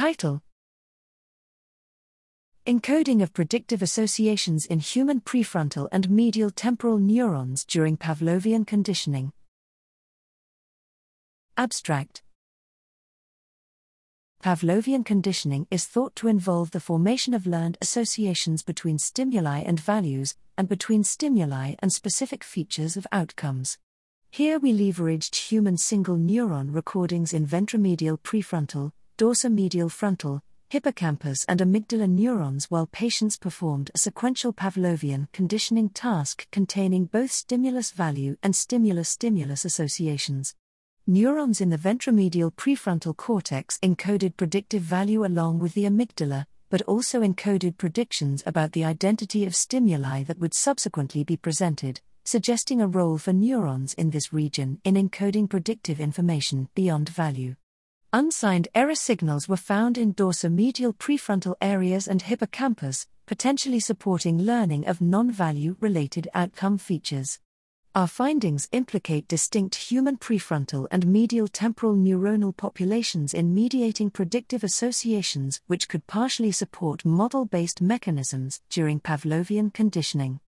Title Encoding of predictive associations in human prefrontal and medial temporal neurons during Pavlovian conditioning. Abstract Pavlovian conditioning is thought to involve the formation of learned associations between stimuli and values, and between stimuli and specific features of outcomes. Here we leveraged human single neuron recordings in ventromedial prefrontal, dorsomedial frontal, hippocampus, and amygdala neurons while patients performed a sequential Pavlovian conditioning task containing both stimulus value and stimulus stimulus associations. Neurons in the ventromedial prefrontal cortex encoded predictive value along with the amygdala, but also encoded predictions about the identity of stimuli that would subsequently be presented, suggesting a role for neurons in this region in encoding predictive information beyond value. Unsigned error signals were found in dorsomedial prefrontal areas and hippocampus, potentially supporting learning of non value related outcome features. Our findings implicate distinct human prefrontal and medial temporal neuronal populations in mediating predictive associations which could partially support model based mechanisms during Pavlovian conditioning.